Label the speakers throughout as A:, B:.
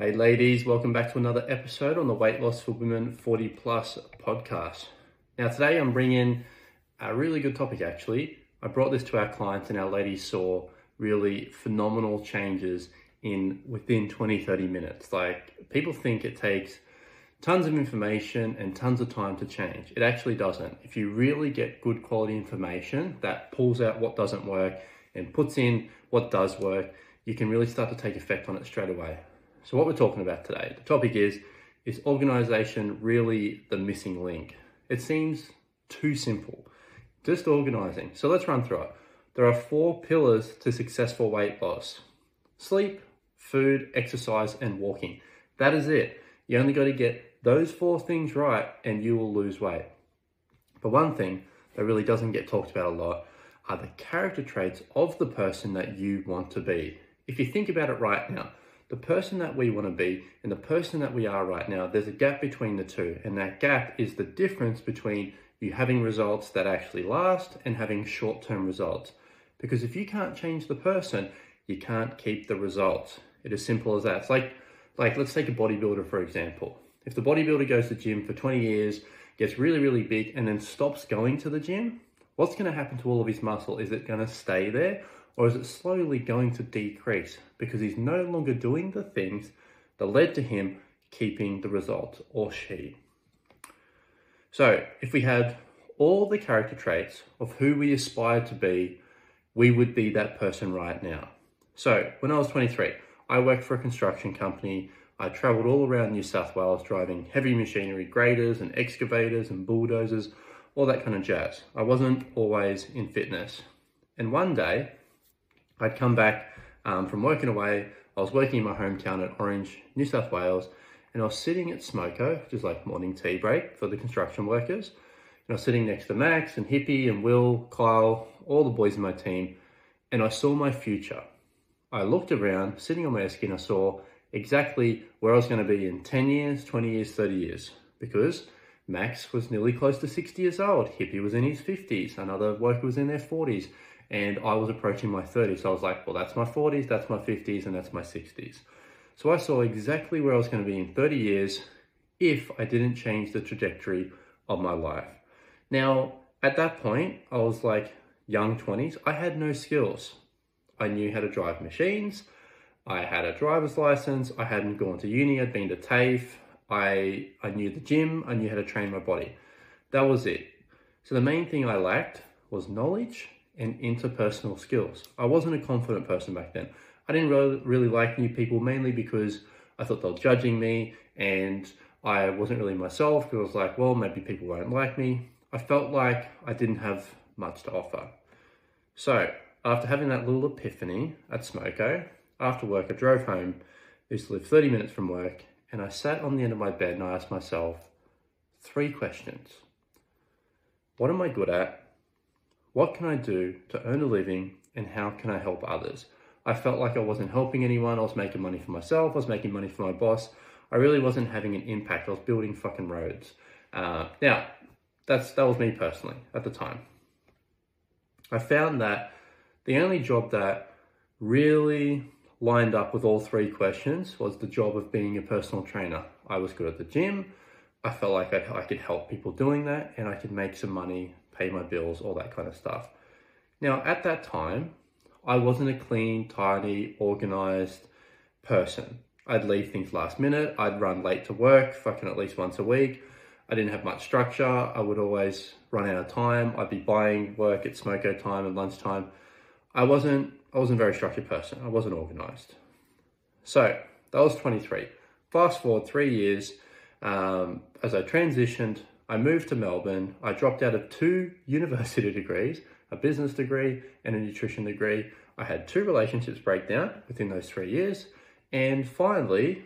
A: Hey, ladies, welcome back to another episode on the Weight Loss for Women 40 Plus podcast. Now, today I'm bringing a really good topic actually. I brought this to our clients, and our ladies saw really phenomenal changes in within 20 30 minutes. Like, people think it takes tons of information and tons of time to change. It actually doesn't. If you really get good quality information that pulls out what doesn't work and puts in what does work, you can really start to take effect on it straight away. So what we're talking about today, the topic is, is organization really the missing link? It seems too simple, just organizing. So let's run through it. There are four pillars to successful weight loss. Sleep, food, exercise, and walking. That is it. You only got to get those four things right and you will lose weight. But one thing that really doesn't get talked about a lot are the character traits of the person that you want to be. If you think about it right now, the person that we want to be and the person that we are right now, there's a gap between the two. And that gap is the difference between you having results that actually last and having short term results. Because if you can't change the person, you can't keep the results. It is simple as that. It's like, like let's take a bodybuilder for example. If the bodybuilder goes to the gym for 20 years, gets really, really big, and then stops going to the gym, what's going to happen to all of his muscle? Is it going to stay there or is it slowly going to decrease because he's no longer doing the things that led to him keeping the results or she? So, if we had all the character traits of who we aspire to be, we would be that person right now. So, when I was 23, I worked for a construction company. I traveled all around New South Wales driving heavy machinery, graders and excavators and bulldozers, all that kind of jazz. I wasn't always in fitness. And one day, I'd come back um, from working away. I was working in my hometown at Orange, New South Wales, and I was sitting at Smoko, which is like morning tea break for the construction workers. And I was sitting next to Max and Hippie and Will, Kyle, all the boys in my team, and I saw my future. I looked around, sitting on my esky, and I saw exactly where I was going to be in 10 years, 20 years, 30 years. Because Max was nearly close to 60 years old, Hippie was in his 50s, another worker was in their 40s, and I was approaching my 30s. So I was like, well, that's my 40s, that's my 50s, and that's my 60s. So I saw exactly where I was going to be in 30 years if I didn't change the trajectory of my life. Now, at that point, I was like young 20s, I had no skills. I knew how to drive machines. I had a driver's license. I hadn't gone to uni. I'd been to TAFE. I, I knew the gym. I knew how to train my body. That was it. So the main thing I lacked was knowledge and interpersonal skills. I wasn't a confident person back then. I didn't really, really like new people mainly because I thought they were judging me and I wasn't really myself because I was like, well, maybe people won't like me. I felt like I didn't have much to offer. So after having that little epiphany at Smoko, after work, I drove home. I used to live 30 minutes from work, and I sat on the end of my bed and I asked myself three questions What am I good at? What can I do to earn a living? And how can I help others? I felt like I wasn't helping anyone. I was making money for myself. I was making money for my boss. I really wasn't having an impact. I was building fucking roads. Uh, now, that's that was me personally at the time. I found that the only job that really lined up with all three questions was the job of being a personal trainer. I was good at the gym. I felt like I, I could help people doing that and I could make some money, pay my bills, all that kind of stuff. Now, at that time, I wasn't a clean, tidy, organized person. I'd leave things last minute. I'd run late to work, fucking at least once a week. I didn't have much structure. I would always run out of time. I'd be buying work at smoko time and lunchtime. I wasn't I wasn't a very structured person. I wasn't organized. So that was 23. Fast forward three years, um, as I transitioned, I moved to Melbourne. I dropped out of two university degrees, a business degree and a nutrition degree. I had two relationships break down within those three years. And finally,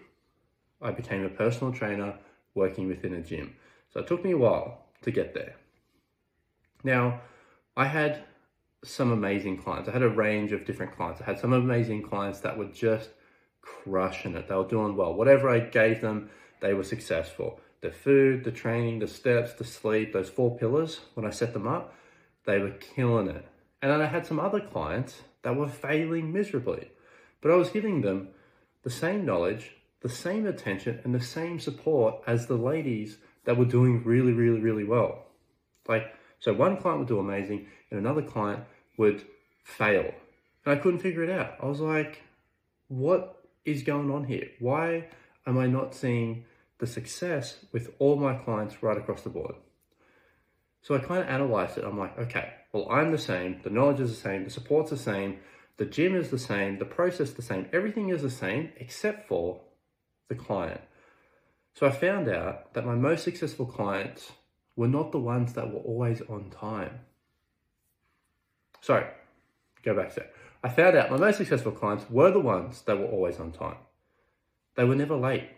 A: I became a personal trainer working within a gym. So it took me a while to get there. Now, I had some amazing clients. I had a range of different clients. I had some amazing clients that were just crushing it. They were doing well. Whatever I gave them, they were successful. The food, the training, the steps, the sleep, those four pillars, when I set them up, they were killing it. And then I had some other clients that were failing miserably. But I was giving them the same knowledge, the same attention and the same support as the ladies that were doing really, really, really well. Like, so one client would do amazing and another client would fail. And I couldn't figure it out. I was like, what is going on here? Why am I not seeing the success with all my clients right across the board? So I kind of analyzed it. I'm like, okay, well, I'm the same. The knowledge is the same. The support's the same. The gym is the same. The process the same. Everything is the same except for the client. So I found out that my most successful clients were not the ones that were always on time. Sorry, go back there. I found out my most successful clients were the ones that were always on time. They were never late.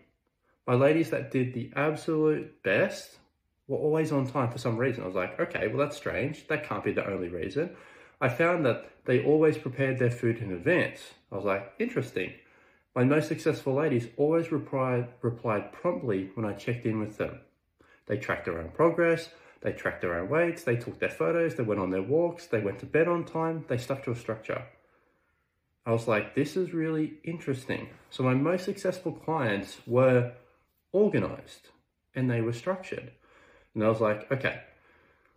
A: My ladies that did the absolute best were always on time for some reason. I was like, okay, well, that's strange. That can't be the only reason. I found that they always prepared their food in advance. I was like, interesting. My most successful ladies always replied, replied promptly when I checked in with them. They tracked their own progress, they tracked their own weights, they took their photos, they went on their walks, they went to bed on time, they stuck to a structure. I was like, this is really interesting. So my most successful clients were organized and they were structured. And I was like, okay,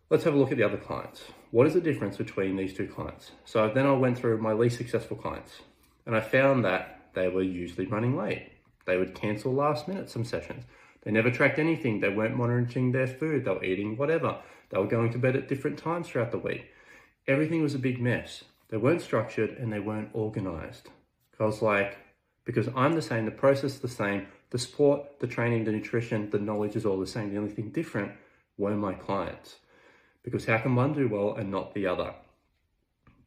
A: let's have a look at the other clients. What is the difference between these two clients? So then I went through my least successful clients and I found that they were usually running late. They would cancel last minute some sessions. They never tracked anything. They weren't monitoring their food. They were eating whatever. They were going to bed at different times throughout the week. Everything was a big mess. They weren't structured and they weren't organized. I was like, because I'm the same, the process is the same, the support, the training, the nutrition, the knowledge is all the same. The only thing different were my clients. Because how can one do well and not the other?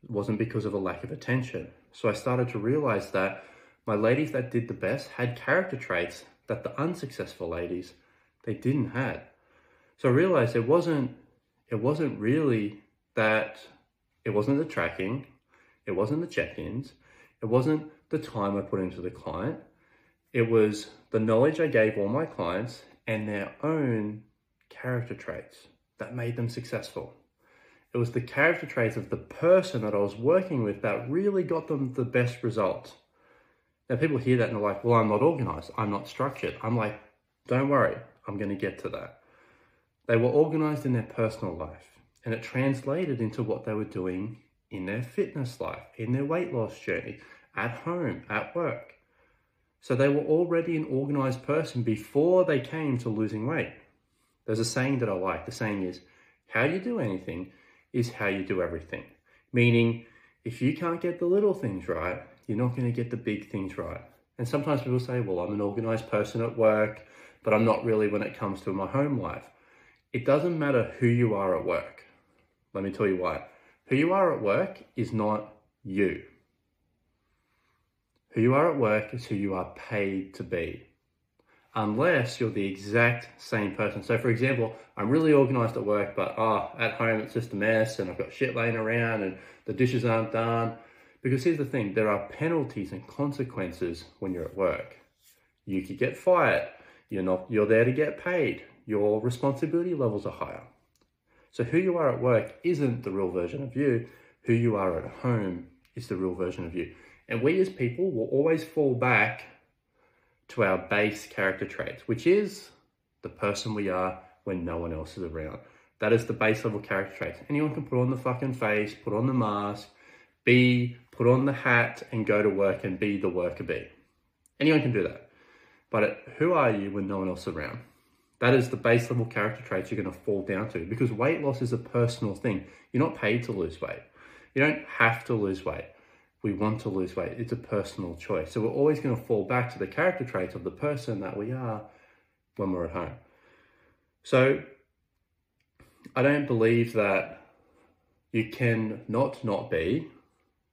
A: It wasn't because of a lack of attention. So I started to realize that my ladies that did the best had character traits that the unsuccessful ladies they didn't have. So I realized it wasn't it wasn't really that it wasn't the tracking, it wasn't the check-ins, it wasn't the time I put into the client. It was the knowledge I gave all my clients and their own character traits that made them successful. It was the character traits of the person that I was working with that really got them the best results. Now, people hear that and they're like, well, I'm not organized, I'm not structured. I'm like, don't worry, I'm going to get to that. They were organized in their personal life, and it translated into what they were doing in their fitness life, in their weight loss journey, at home, at work. So they were already an organized person before they came to losing weight. There's a saying that I like. The saying is, how you do anything is how you do everything. Meaning, if you can't get the little things right, you're not going to get the big things right. And sometimes people say, well, I'm an organized person at work, but I'm not really when it comes to my home life. It doesn't matter who you are at work. Let me tell you why. Who you are at work is not you. Who you are at work is who you are paid to be unless you're the exact same person. So, for example, I'm really organized at work, but oh, at home it's just a mess and I've got shit laying around and the dishes aren't done. Because here's the thing there are penalties and consequences when you're at work. You could get fired. You're not you're there to get paid. Your responsibility levels are higher. So who you are at work isn't the real version of you. Who you are at home is the real version of you. And we as people will always fall back to our base character traits, which is the person we are when no one else is around. That is the base level character traits. Anyone can put on the fucking face, put on the mask, be, put on the hat, and go to work and be the worker bee. Anyone can do that. But who are you when no one else is around? That is the base level character traits you're going to fall down to because weight loss is a personal thing. You're not paid to lose weight. You don't have to lose weight we want to lose weight. It's a personal choice. So we're always going to fall back to the character traits of the person that we are when we're at home. So I don't believe that you can not not be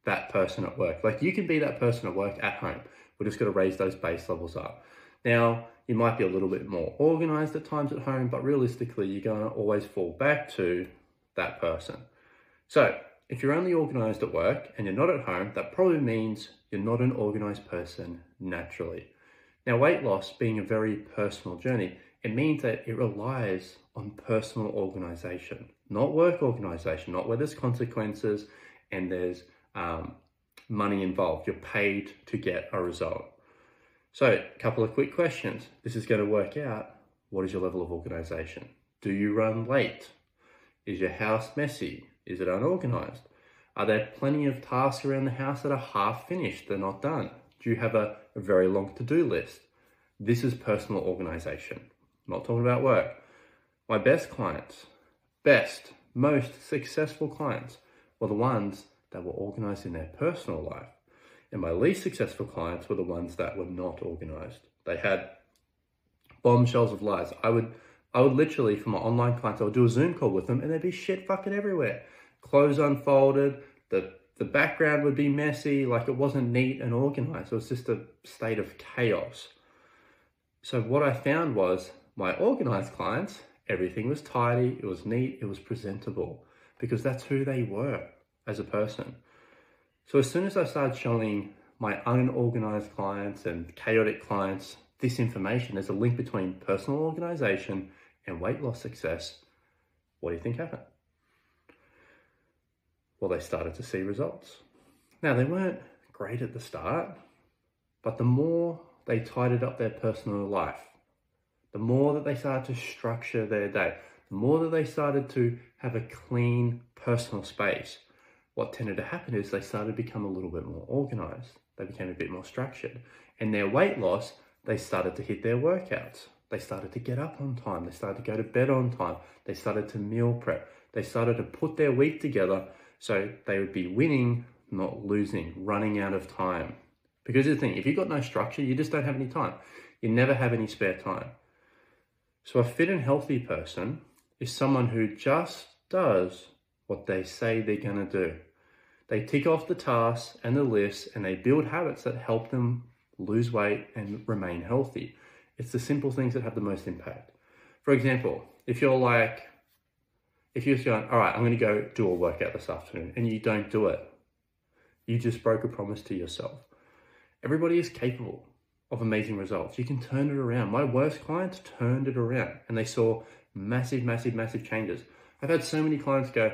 A: that person at work. Like you can be that person at work at home. We're just going to raise those base levels up. Now, you might be a little bit more organized at times at home, but realistically, you're going to always fall back to that person. So if you're only organized at work and you're not at home, that probably means you're not an organized person naturally. Now, weight loss being a very personal journey, it means that it relies on personal organization, not work organization, not where there's consequences and there's um, money involved. You're paid to get a result. So, a couple of quick questions. This is going to work out. What is your level of organization? Do you run late? Is your house messy? Is it unorganized? Are there plenty of tasks around the house that are half finished, they're not done? Do you have a, a very long to do list? This is personal organization. I'm not talking about work. My best clients, best, most successful clients were the ones that were organized in their personal life. And my least successful clients were the ones that were not organized. They had bombshells of lies. I would I would literally, for my online clients, I would do a Zoom call with them and there'd be shit fucking everywhere. Clothes unfolded, the the background would be messy, like it wasn't neat and organized. It was just a state of chaos. So what I found was my organized clients, everything was tidy, it was neat, it was presentable, because that's who they were as a person. So as soon as I started showing my unorganized clients and chaotic clients this information, there's a link between personal organization and weight loss success. What do you think happened? Well, they started to see results. Now, they weren't great at the start, but the more they tidied up their personal life, the more that they started to structure their day, the more that they started to have a clean personal space, what tended to happen is they started to become a little bit more organized. They became a bit more structured. And their weight loss, they started to hit their workouts. They started to get up on time. They started to go to bed on time. They started to meal prep. They started to put their week together so they would be winning, not losing, running out of time. Because the thing, if you've got no structure, you just don't have any time. You never have any spare time. So a fit and healthy person is someone who just does what they say they're going to do. They tick off the tasks and the lists and they build habits that help them lose weight and remain healthy. It's the simple things that have the most impact. For example, if you're like, if you're just going, all right, I'm going to go do a workout this afternoon, and you don't do it, you just broke a promise to yourself. Everybody is capable of amazing results. You can turn it around. My worst clients turned it around and they saw massive, massive, massive changes. I've had so many clients go,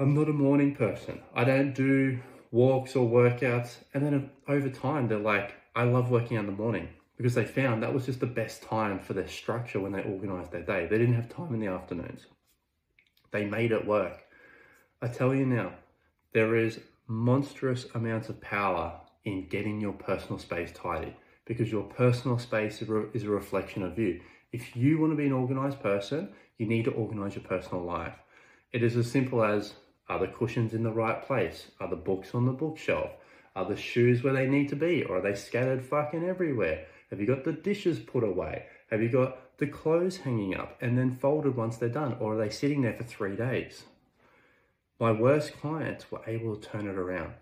A: I'm not a morning person. I don't do walks or workouts. And then over time, they're like, I love working out in the morning because they found that was just the best time for their structure when they organized their day. They didn't have time in the afternoons. They made it work. I tell you now, there is monstrous amounts of power in getting your personal space tidy because your personal space is a reflection of you. If you want to be an organized person, you need to organize your personal life. It is as simple as are the cushions in the right place? Are the books on the bookshelf? Are the shoes where they need to be? Or are they scattered fucking everywhere? Have you got the dishes put away? Have you got the clothes hanging up and then folded once they're done? Or are they sitting there for three days? My worst clients were able to turn it around.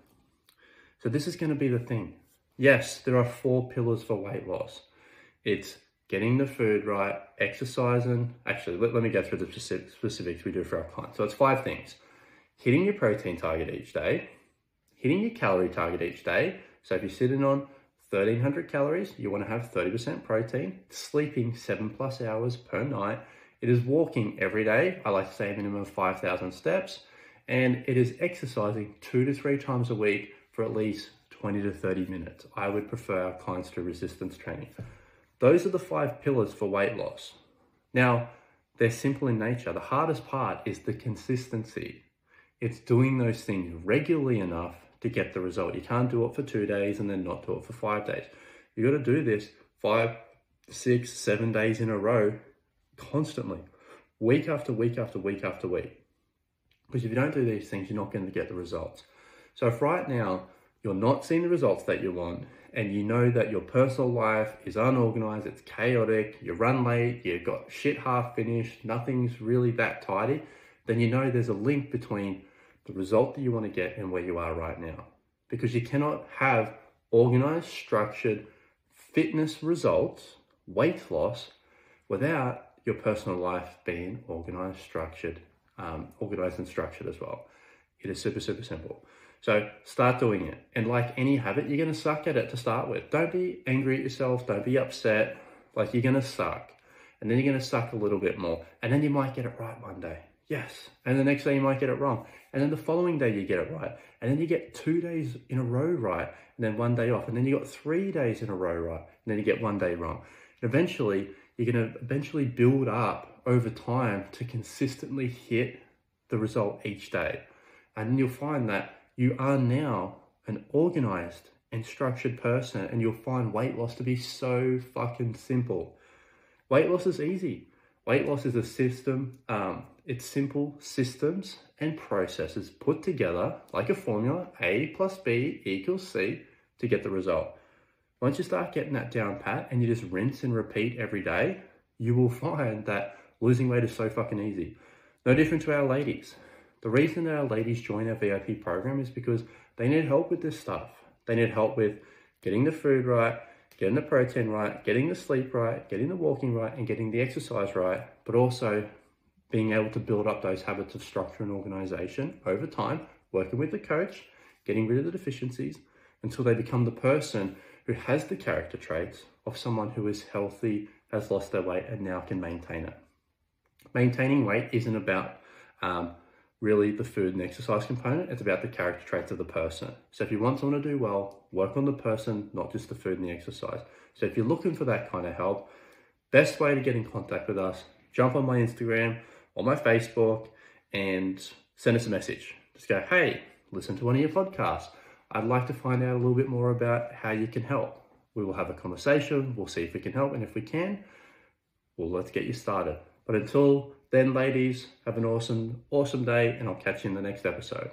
A: So this is going to be the thing. Yes, there are four pillars for weight loss. It's getting the food right, exercising. Actually, let, let me go through the specifics we do for our clients. So it's five things hitting your protein target each day, hitting your calorie target each day. So if you're sitting on 1300 calories, you want to have 30% protein, sleeping seven plus hours per night. It is walking every day. I like to say a minimum of 5,000 steps. And it is exercising two to three times a week for at least 20 to 30 minutes. I would prefer clients to resistance training. Those are the five pillars for weight loss. Now, they're simple in nature. The hardest part is the consistency. It's doing those things regularly enough to get the result. You can't do it for two days and then not do it for five days. You got to do this five, six, seven days in a row constantly, week after week after week after week. Because if you don't do these things, you're not going to get the results. So if right now you're not seeing the results that you want, and you know that your personal life is unorganized, it's chaotic, you run late, you've got shit half finished, nothing's really that tidy, then you know there's a link between the result that you want to get and where you are right now. Because you cannot have organized, structured fitness results, weight loss, without your personal life being organized, structured, um, organized and structured as well. It is super, super simple. So start doing it. And like any habit, you're going to suck at it to start with. Don't be angry at yourself. Don't be upset. Like you're going to suck. And then you're going to suck a little bit more. And then you might get it right one day. Yes. And the next day you might get it wrong. And then the following day you get it right. And then you get two days in a row right. And then one day off. And then you got three days in a row right. And then you get one day wrong. And eventually you're going to eventually build up over time to consistently hit the result each day. And you'll find that you are now an organized and structured person and you'll find weight loss to be so fucking simple. Weight loss is easy. Weight loss is a system, um, it's simple systems and processes put together like a formula A plus B equals C to get the result. Once you start getting that down pat and you just rinse and repeat every day, you will find that losing weight is so fucking easy. No different to our ladies. The reason that our ladies join our VIP program is because they need help with this stuff. They need help with getting the food right, getting the protein right, getting the sleep right, getting the walking right, and getting the exercise right, but also being able to build up those habits of structure and organization over time, working with the coach, getting rid of the deficiencies until they become the person who has the character traits of someone who is healthy, has lost their weight, and now can maintain it. Maintaining weight isn't about um, really the food and exercise component. It's about the character traits of the person. So if you want someone to do well, work on the person, not just the food and the exercise. So if you're looking for that kind of help, best way to get in contact with us, jump on my Instagram or my Facebook and send us a message. Just go, hey, listen to one of your podcasts. I'd like to find out a little bit more about how you can help. We will have a conversation. We'll see if we can help. And if we can, well, let's get you started. But until then, ladies, have an awesome, awesome day, and I'll catch you in the next episode.